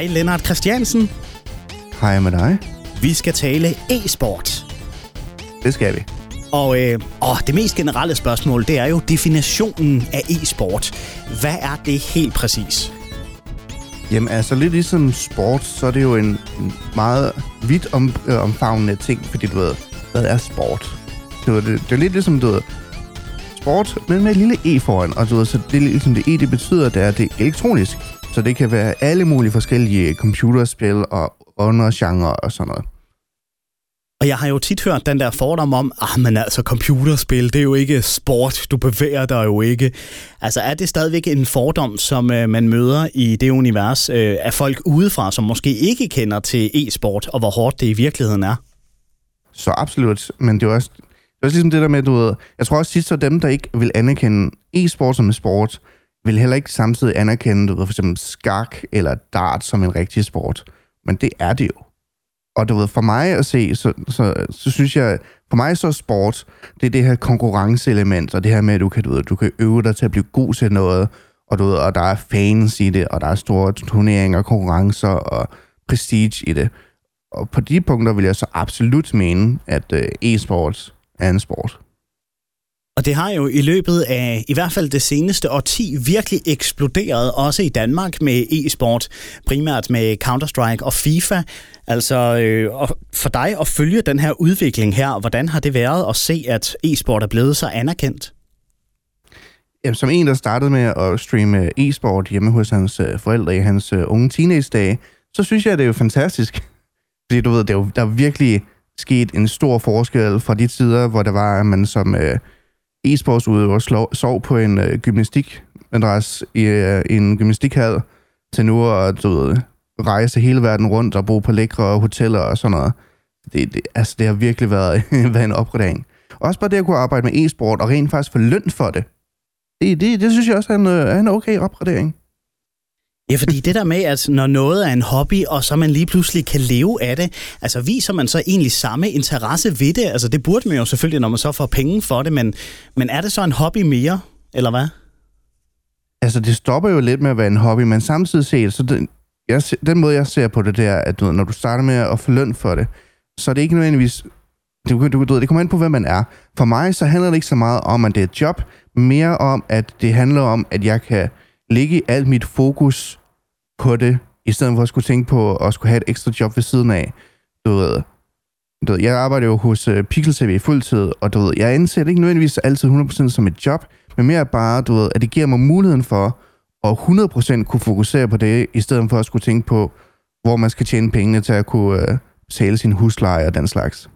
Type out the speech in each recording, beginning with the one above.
Hej Lennart Christiansen. Hej med dig. Vi skal tale e-sport. Det skal vi. Og øh, åh, det mest generelle spørgsmål, det er jo definitionen af e-sport. Hvad er det helt præcis? Jamen altså lidt ligesom sport, så er det jo en meget vidt om, øh, omfavnende ting, fordi du ved, hvad er sport? Ved, det, det er lidt ligesom, du ved, sport, men med et lille e foran, og du ved, så det er ligesom det e, det betyder, det er, det er elektronisk. Så det kan være alle mulige forskellige computerspil og undergenre og sådan noget. Og jeg har jo tit hørt den der fordom om, ah, men altså computerspil, det er jo ikke sport, du bevæger dig jo ikke. Altså er det stadigvæk en fordom, som øh, man møder i det univers øh, af folk udefra, som måske ikke kender til e-sport, og hvor hårdt det i virkeligheden er? Så absolut, men det er også, det er også ligesom det der med, du ved, jeg tror også sidst, så dem, der ikke vil anerkende e-sport som en sport, vil heller ikke samtidig anerkende, du ved, for eksempel skak eller dart som en rigtig sport. Men det er det jo. Og du ved, for mig at se, så, så, så synes jeg, for mig så er sport, det er det her konkurrenceelement, og det her med, at du kan, du, ved, du kan øve dig til at blive god til noget, og, du ved, og der er fans i det, og der er store turneringer, konkurrencer og prestige i det. Og på de punkter vil jeg så absolut mene, at øh, e-sport er en sport. Og det har jo i løbet af i hvert fald det seneste årti virkelig eksploderet, også i Danmark med e-sport, primært med Counter-Strike og FIFA. Altså øh, for dig at følge den her udvikling her, hvordan har det været at se, at e-sport er blevet så anerkendt? Jamen, som en, der startede med at streame øh, e-sport hjemme hos hans øh, forældre i hans øh, unge teenage-dage, så synes jeg, det er jo fantastisk. Fordi du ved, det er jo, der er virkelig sket en stor forskel fra de tider, hvor det var, at man som øh, e-sportsudøver sov på en øh, gymnastikadresse i øh, en gymnastikhal, til nu at du ved, rejse hele verden rundt og bo på lækre hoteller og sådan noget. Det, det, altså, det har virkelig været, været en opgradering. Også bare det at kunne arbejde med e-sport og rent faktisk få løn for det. Det, det, det synes jeg også er en, øh, er en okay opgradering. Ja, fordi det der med, at når noget er en hobby, og så man lige pludselig kan leve af det, altså viser man så egentlig samme interesse ved det? Altså det burde man jo selvfølgelig, når man så får penge for det, men, men er det så en hobby mere, eller hvad? Altså det stopper jo lidt med at være en hobby, men samtidig set, så den, jeg, den måde jeg ser på det, det er, at du, ved, når du starter med at få løn for det, så er det ikke nødvendigvis du, du, du, det kommer ind på, hvem man er. For mig så handler det ikke så meget om, at det er et job, mere om, at det handler om, at jeg kan lægge alt mit fokus på det, i stedet for at skulle tænke på at skulle have et ekstra job ved siden af. Du ved, du ved jeg arbejder jo hos øh, uh, Pixel TV i fuldtid, og du ved, jeg anser det ikke nødvendigvis altid 100% som et job, men mere bare, du ved, at det giver mig muligheden for at 100% kunne fokusere på det, i stedet for at skulle tænke på, hvor man skal tjene pengene til at kunne øh, uh, sælge sin husleje og den slags.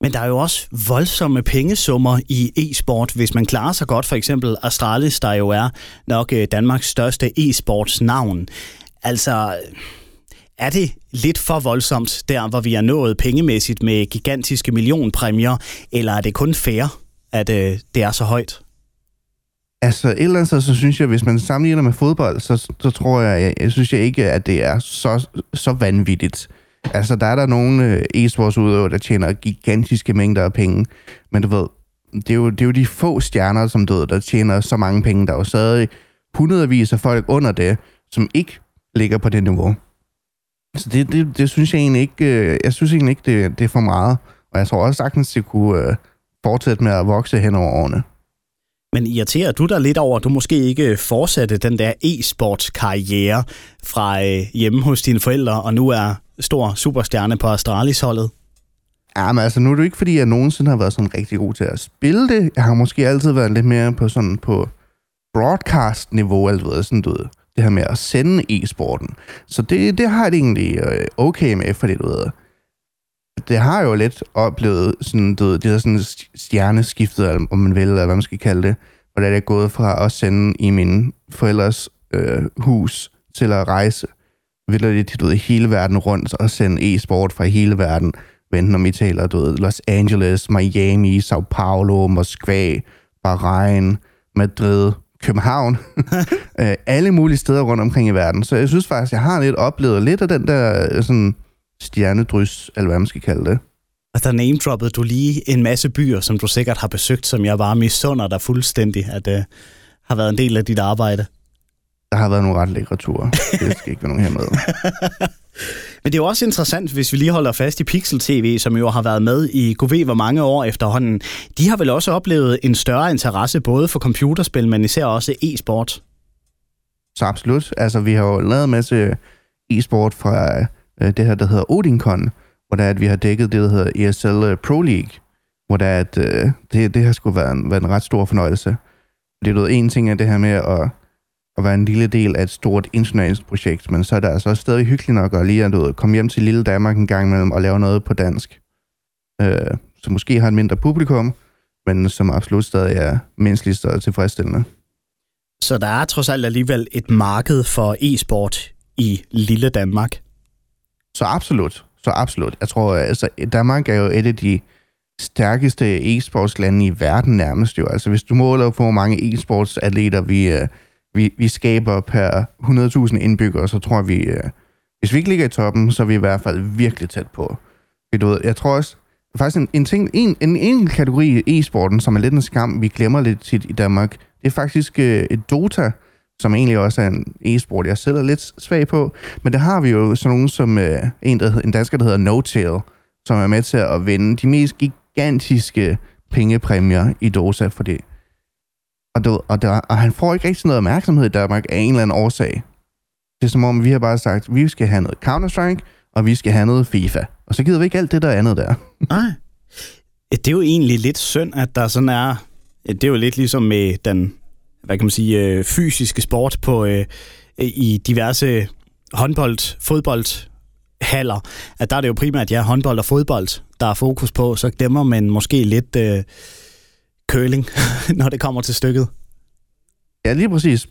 Men der er jo også voldsomme pengesummer i e-sport, hvis man klarer sig godt. For eksempel Astralis, der jo er nok øh, Danmarks største e-sports navn. Altså, er det lidt for voldsomt der, hvor vi er nået pengemæssigt med gigantiske millionpræmier, eller er det kun fair, at øh, det er så højt? Altså, et eller andet så, så synes jeg, hvis man sammenligner med fodbold, så, så tror jeg, jeg, jeg synes jeg ikke, at det er så, så vanvittigt. Altså, der er der nogle øh, e udøvere, der tjener gigantiske mængder af penge. Men du ved, det er jo, det er jo de få stjerner, som du ved, der tjener så mange penge. Der er jo stadig hundredvis af folk under det, som ikke ligger på det niveau. Så det, det, det synes jeg egentlig ikke, øh, jeg synes egentlig ikke, det, det er for meget. Og jeg tror også sagtens, det kunne øh, fortsætte med at vokse hen over årene. Men irriterer du dig lidt over, at du måske ikke øh, fortsatte den der e-sports-karriere fra øh, hjemme hos dine forældre, og nu er stor superstjerne på Astralis-holdet? Jamen altså, nu er det ikke, fordi jeg nogensinde har været sådan rigtig god til at spille det. Jeg har måske altid været lidt mere på sådan på broadcast-niveau, altså sådan, du ved, det her med at sende e-sporten. Så det, det har jeg det egentlig øh, okay med, fordi du ved, det har jo lidt oplevet sådan, du ved, det er sådan stjerneskiftet, om man vil, eller hvad man skal kalde det, hvordan det er gået fra at sende i min forældres øh, hus til at rejse vildt du ved, hele verden rundt og sende e-sport fra hele verden. Venten om I taler, du ved, Los Angeles, Miami, Sao Paulo, Moskva, Bahrain, Madrid, København. Øh, alle mulige steder rundt omkring i verden. Så jeg synes faktisk, jeg har lidt oplevet lidt af den der øh, sådan, stjernedrys, eller hvad man skal kalde det. Og der name-droppede du lige en masse byer, som du sikkert har besøgt, som jeg bare misunder dig fuldstændig, at det uh, har været en del af dit arbejde. der har været nogle ret lækre ture. Det skal ikke være nogen her med. Men det er jo også interessant, hvis vi lige holder fast i Pixel TV, som jo har været med i GV hvor mange år efterhånden. De har vel også oplevet en større interesse både for computerspil, men især også e-sport. Så absolut. Altså, vi har jo lavet en masse e-sport fra øh, det her, der hedder Odincon, hvor der er, at vi har dækket det, der hedder ESL øh, Pro League, hvor der er, at øh, det, det har sgu været en, været en ret stor fornøjelse. Det er jo en ting af det her med at at være en lille del af et stort internationalt projekt, men så er det altså også stadig hyggeligt nok at lige at du komme hjem til lille Danmark en gang imellem og lave noget på dansk. Øh, så måske har et mindre publikum, men som absolut stadig er menneskeligt og tilfredsstillende. Så der er trods alt alligevel et marked for e-sport i lille Danmark? Så absolut. Så absolut. Jeg tror, øh, altså, Danmark er jo et af de stærkeste e-sportslande i verden nærmest jo. Altså, hvis du måler på, hvor mange e-sportsatleter vi, øh, vi, vi skaber per 100.000 indbyggere, så tror vi, øh, hvis vi ikke ligger i toppen, så er vi i hvert fald virkelig tæt på. Du ved, jeg tror også, faktisk en, en, ting, en, en enkelt kategori i e-sporten, som er lidt en skam, vi glemmer lidt tit i Danmark, det er faktisk et Dota, som egentlig også er en e-sport, jeg selv er lidt svag på. Men der har vi jo sådan nogen som øh, en, der, en dansker, der hedder No Tail, som er med til at vinde de mest gigantiske pengepræmier i Dota for det. Og, du, og, der, og han får ikke rigtig noget opmærksomhed i Danmark af en eller anden årsag. Det er som om, vi har bare sagt, at vi skal have noget Counter-Strike, og vi skal have noget FIFA. Og så gider vi ikke alt det, der andet der. Nej. Det er jo egentlig lidt synd, at der sådan er... Det er jo lidt ligesom med den, hvad kan man sige, øh, fysiske sport på, øh, i diverse håndbold, fodbold, haller, at der er det jo primært ja, håndbold og fodbold, der er fokus på, så glemmer man måske lidt øh, curling, når det kommer til stykket. Ja, lige præcis.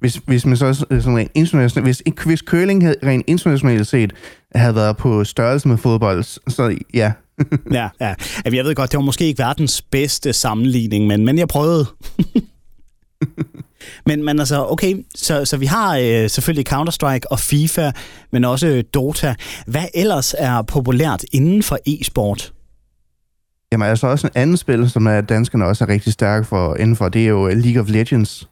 Hvis, hvis man så sådan rent internationalt, hvis, hvis curling havde, rent internationalt set havde været på størrelse med fodbold, så ja. ja, ja. Jeg ved godt, det var måske ikke verdens bedste sammenligning, men, men jeg prøvede. men, men altså, okay, så, så vi har øh, selvfølgelig Counter-Strike og FIFA, men også Dota. Hvad ellers er populært inden for e-sport? Jamen altså også en anden spil, som er danskerne også er rigtig stærke for indenfor, det er jo League of Legends,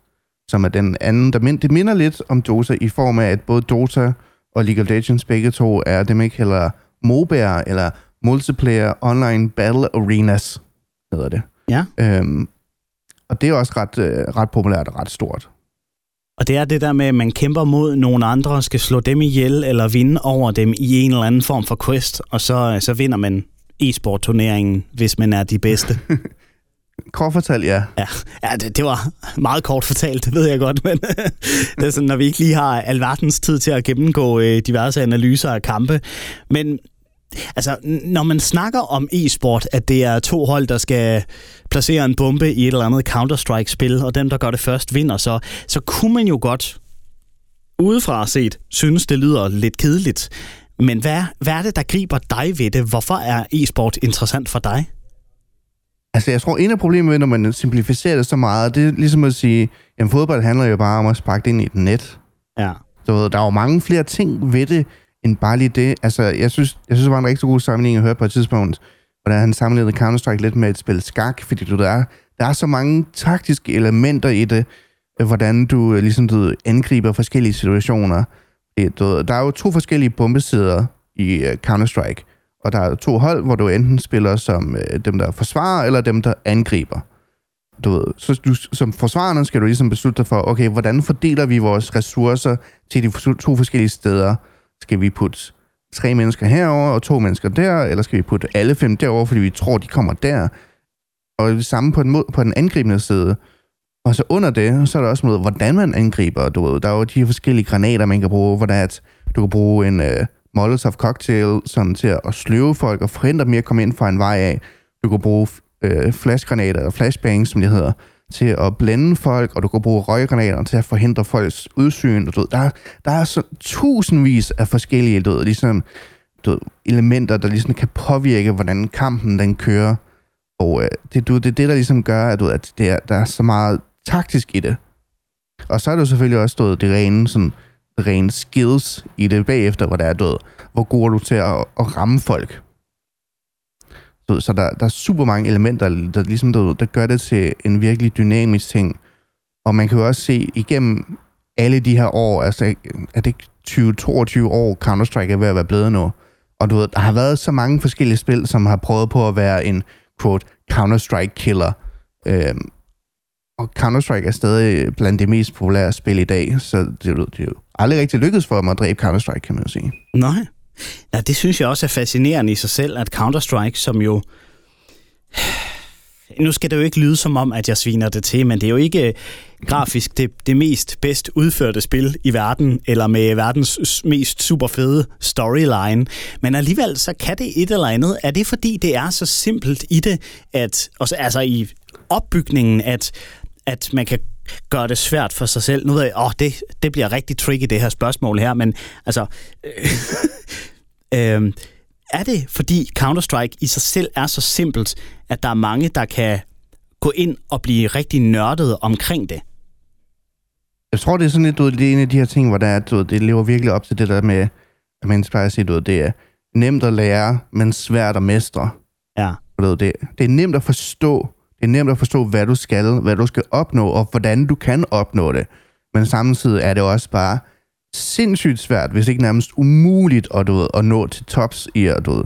som er den anden. Der mind, det minder lidt om Dota i form af, at både Dota og League of Legends begge to er dem ikke heller MOBA'er eller Multiplayer Online Battle Arenas, hedder det. Ja. Øhm, og det er også ret, øh, ret populært og ret stort. Og det er det der med, at man kæmper mod nogle andre, skal slå dem ihjel eller vinde over dem i en eller anden form for quest, og så, så vinder man e-sport-turneringen, hvis man er de bedste. kort fortalt, ja. Ja, ja det, det var meget kort fortalt, det ved jeg godt, men det er sådan, når vi ikke lige har alverdens tid til at gennemgå øh, diverse analyser af kampe. Men Altså, når man snakker om e-sport, at det er to hold, der skal placere en bombe i et eller andet Counter-Strike-spil, og dem, der gør det først, vinder, så, så kunne man jo godt udefra set synes, det lyder lidt kedeligt. Men hvad, hvad er det, der griber dig ved det? Hvorfor er e-sport interessant for dig? Altså, jeg tror, en af problemerne, når man simplificerer det så meget, det er ligesom at sige, at fodbold handler jo bare om at sparke det ind i et net. Ja. Så der er jo mange flere ting ved det, end bare lige det. Altså, jeg synes, jeg synes det var en rigtig god sammenligning at høre på et tidspunkt, hvordan han sammenlignede Counter-Strike lidt med et spil skak, fordi du, der, er, der er så mange taktiske elementer i det, øh, hvordan du øh, ligesom du, angriber forskellige situationer. Du, der er jo to forskellige bombesider i uh, Counter-Strike, og der er to hold, hvor du enten spiller som uh, dem, der forsvarer, eller dem, der angriber. Du ved, så du, som forsvarende skal du ligesom beslutte dig for, okay, hvordan fordeler vi vores ressourcer til de to forskellige steder, skal vi putte tre mennesker herover og to mennesker der, eller skal vi putte alle fem derover, fordi vi tror, de kommer der? Og det samme på den, mod, på den angribende side. Og så under det, så er der også noget, hvordan man angriber. Du ved, der er jo de forskellige granater, man kan bruge, hvor der er, at du kan bruge en uh, Molotov cocktail sådan til at sløve folk og forhindre dem i at komme ind fra en vej af. Du kan bruge uh, flashgranater, eller flashbangs, som det hedder, til at blænde folk, og du kan bruge røggranater til at forhindre folks udsyn. Og, Du ved, der, der er så tusindvis af forskellige du ved, ligesom, du ved, elementer, der ligesom kan påvirke, hvordan kampen den kører. Og øh, det, du, det er det, der ligesom gør, at, du, at det er, der er så meget taktisk i det. Og så er der selvfølgelig også stået det rene, sådan, rene skills i det bagefter, hvor der er død. Hvor god er du til at, at ramme folk? Så, så der, der er super mange elementer, der, ligesom, der, der gør det til en virkelig dynamisk ting. Og man kan jo også se igennem alle de her år, altså er det ikke 20-22 år, Counter-Strike er ved at være blevet nu. Og du ved, der har været så mange forskellige spil, som har prøvet på at være en, quote, Counter-Strike-killer. Øhm, og Counter-Strike er stadig blandt de mest populære spil i dag, så det, det er jo aldrig rigtig lykkedes for mig at dræbe Counter-Strike, kan man jo sige. Nej. Ja, det synes jeg også er fascinerende i sig selv, at Counter-Strike, som jo nu skal det jo ikke lyde som om, at jeg sviner det til, men det er jo ikke øh, grafisk det, det mest bedst udførte spil i verden, eller med verdens mest super fede storyline. Men alligevel, så kan det et eller andet. Er det fordi, det er så simpelt i det, at, altså i opbygningen, at, at man kan gøre det svært for sig selv. Nu ved jeg, åh, det, det bliver rigtig tricky, det her spørgsmål her, men altså... Øh, øh, er det, fordi Counter-Strike i sig selv er så simpelt, at der er mange, der kan gå ind og blive rigtig nørdet omkring det? Jeg tror, det er sådan lidt, du, det er en af de her ting, hvor der er, du, det lever virkelig op til det der med, at man plejer at sige, du, det er nemt at lære, men svært at mestre. Ja. Du, det, det er nemt at forstå. Det er nemt at forstå, hvad du skal, hvad du skal opnå, og hvordan du kan opnå det. Men samtidig er det også bare sindssygt svært, hvis ikke nærmest umuligt at, du ved, at nå til tops i at, du ved,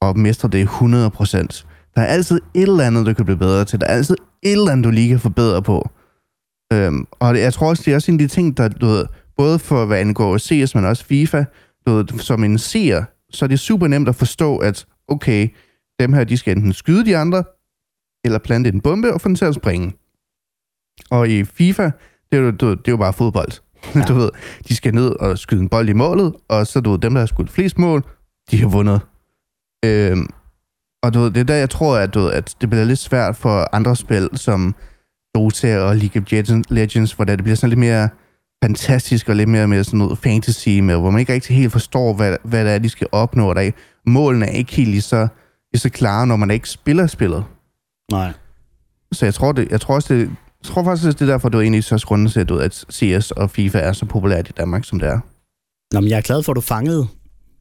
og mestre det 100%. Der er altid et eller andet, du kan blive bedre til. Der er altid et eller andet, du lige kan forbedre på. Øhm, og jeg tror også, det er også en af de ting, der, du ved, både for hvad angår CS, men også FIFA, du ved, som en seer, så er det super nemt at forstå, at okay, dem her, de skal enten skyde de andre, eller plante en bombe og få den til at springe. Og i FIFA, det er jo, det er jo bare fodbold. Ja. du ved, de skal ned og skyde en bold i målet, og så du ved, dem, der har skudt flest mål, de har vundet. Øhm, og du ved, det er der, jeg tror, at, du ved, at det bliver lidt svært for andre spil, som Dota og League of Legends, hvor det bliver sådan lidt mere fantastisk og lidt mere med sådan noget fantasy, med, hvor man ikke rigtig helt forstår, hvad, hvad det er, de skal opnå. Der målene er ikke helt lige så, lige så klare, når man ikke spiller spillet. Nej. Så jeg tror, det, jeg tror også, det, jeg tror faktisk, det er derfor, du er egentlig så grunden til, at CS og FIFA er så populært i Danmark, som det er. Nå, men jeg er glad for, at du fangede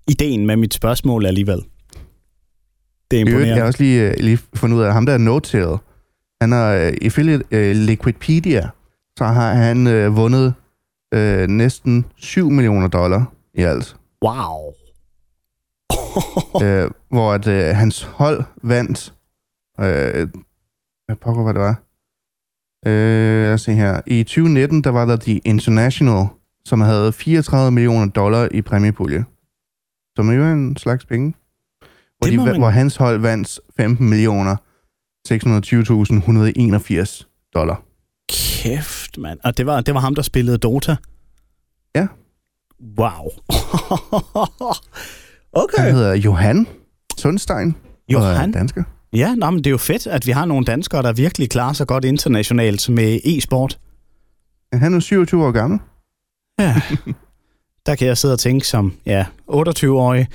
ideen med mit spørgsmål alligevel. Det er imponerende. Jeg har også lige, uh, lige fundet ud af, at ham der no han har ifølge uh, Liquidpedia, så har han uh, vundet uh, næsten 7 millioner dollar i alt. Wow. uh, hvor at, uh, hans hold vandt, uh, hvad pokker, hvad det var, Øh, lad os se her. I 2019, der var der The International, som havde 34 millioner dollar i præmiepulje. Som jo er en slags penge. Hvor, de, man... hvor hans hold vandt 15 millioner 620.181 dollar. Kæft, mand. Og det var, det var ham, der spillede Dota? Ja. Wow. okay. Han hedder Johan Sundstein. Johan? Og er dansker. Ja, nå, men det er jo fedt, at vi har nogle danskere, der virkelig klarer sig godt internationalt med e-sport. Han er 27 år gammel. Ja, der kan jeg sidde og tænke som ja, 28-årig,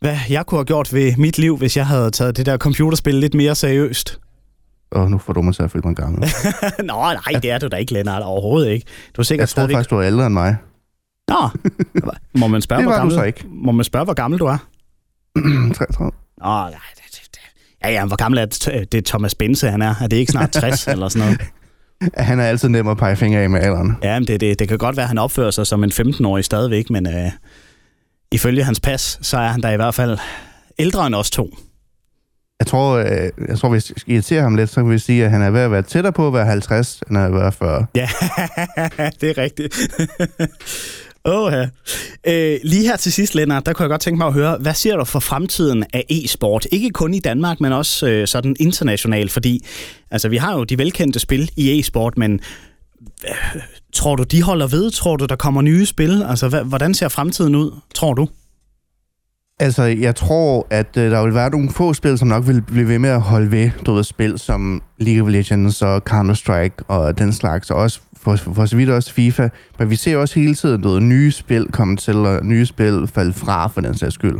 hvad jeg kunne have gjort ved mit liv, hvis jeg havde taget det der computerspil lidt mere seriøst. Og nu får du mig til at føle mig gammel. Nå, nej, det er du da ikke, Lennart. Overhovedet ikke. Du er sikkert jeg tror stadigvæk... faktisk, du er ældre end mig. Nå, må man spørge, det hvor gammel, du så ikke. Må man spørge, hvor gammel du er? 33. Nå, nej, Ja, ja, hvor gammel er det, det er Thomas Bense, han er? Er det ikke snart 60 eller sådan noget? Han er altid nem at pege fingre af med alderen. Ja, men det, det, det kan godt være, at han opfører sig som en 15-årig stadigvæk, men øh, ifølge hans pas, så er han da i hvert fald ældre end os to. Jeg tror, øh, jeg tror hvis vi irriterer ham lidt, så kan vi sige, at han er ved at være tættere på at være 50, end at være 40. Ja, det er rigtigt. Åh, ja. øh, lige her til sidst, Lennart, der kunne jeg godt tænke mig at høre, hvad ser du for fremtiden af e-sport? Ikke kun i Danmark, men også øh, sådan internationalt, fordi altså, vi har jo de velkendte spil i e-sport, men øh, tror du, de holder ved? Tror du, der kommer nye spil? Altså, hva, hvordan ser fremtiden ud, tror du? Altså, jeg tror, at øh, der vil være nogle få spil, som nok vil blive ved med at holde ved. Du ved, spil som League of Legends og Counter-Strike og den slags, og også for, for, så vidt også FIFA. Men vi ser også hele tiden, noget nye spil komme til, og nye spil falde fra, for den sags skyld.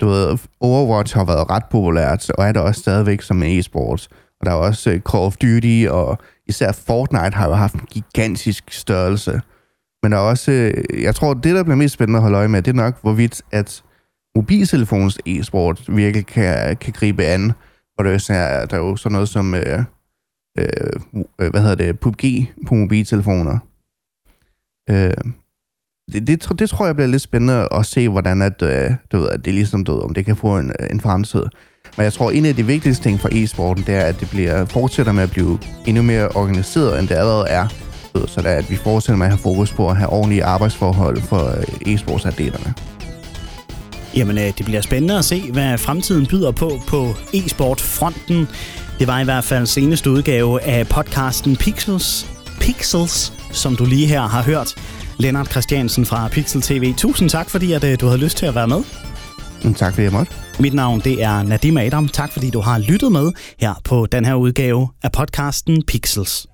Du ved, Overwatch har været ret populært, og er der også stadigvæk som e-sport. Og der er også øh, Call of Duty, og især Fortnite har jo haft en gigantisk størrelse. Men der er også, øh, jeg tror, det, der bliver mest spændende at holde øje med, det er nok, hvorvidt at mobiltelefonens e-sport virkelig kan, kan gribe an. Og det er, der er jo sådan noget som, øh, Øh, øh, hvad hedder det, PUBG på mobiltelefoner. Øh, det, det, det tror jeg bliver lidt spændende at se, hvordan at, øh, du ved, at det er ligesom, du ved, om det kan få en, øh, en fremtid. Men jeg tror, en af de vigtigste ting for e-sporten, det er, at det bliver, fortsætter med at blive endnu mere organiseret, end det allerede er. Så det er, at vi fortsætter med at have fokus på at have ordentlige arbejdsforhold for øh, e-sportsatleterne. Jamen, det bliver spændende at se, hvad fremtiden byder på på e-sport-fronten. Det var i hvert fald seneste udgave af podcasten Pixels, Pixels, som du lige her har hørt. Lennart Christiansen fra Pixel TV. Tusind tak, fordi at, øh, du havde lyst til at være med. Tak fordi jeg måtte. Mit navn det er Nadim Adam. Tak fordi du har lyttet med her på den her udgave af podcasten Pixels.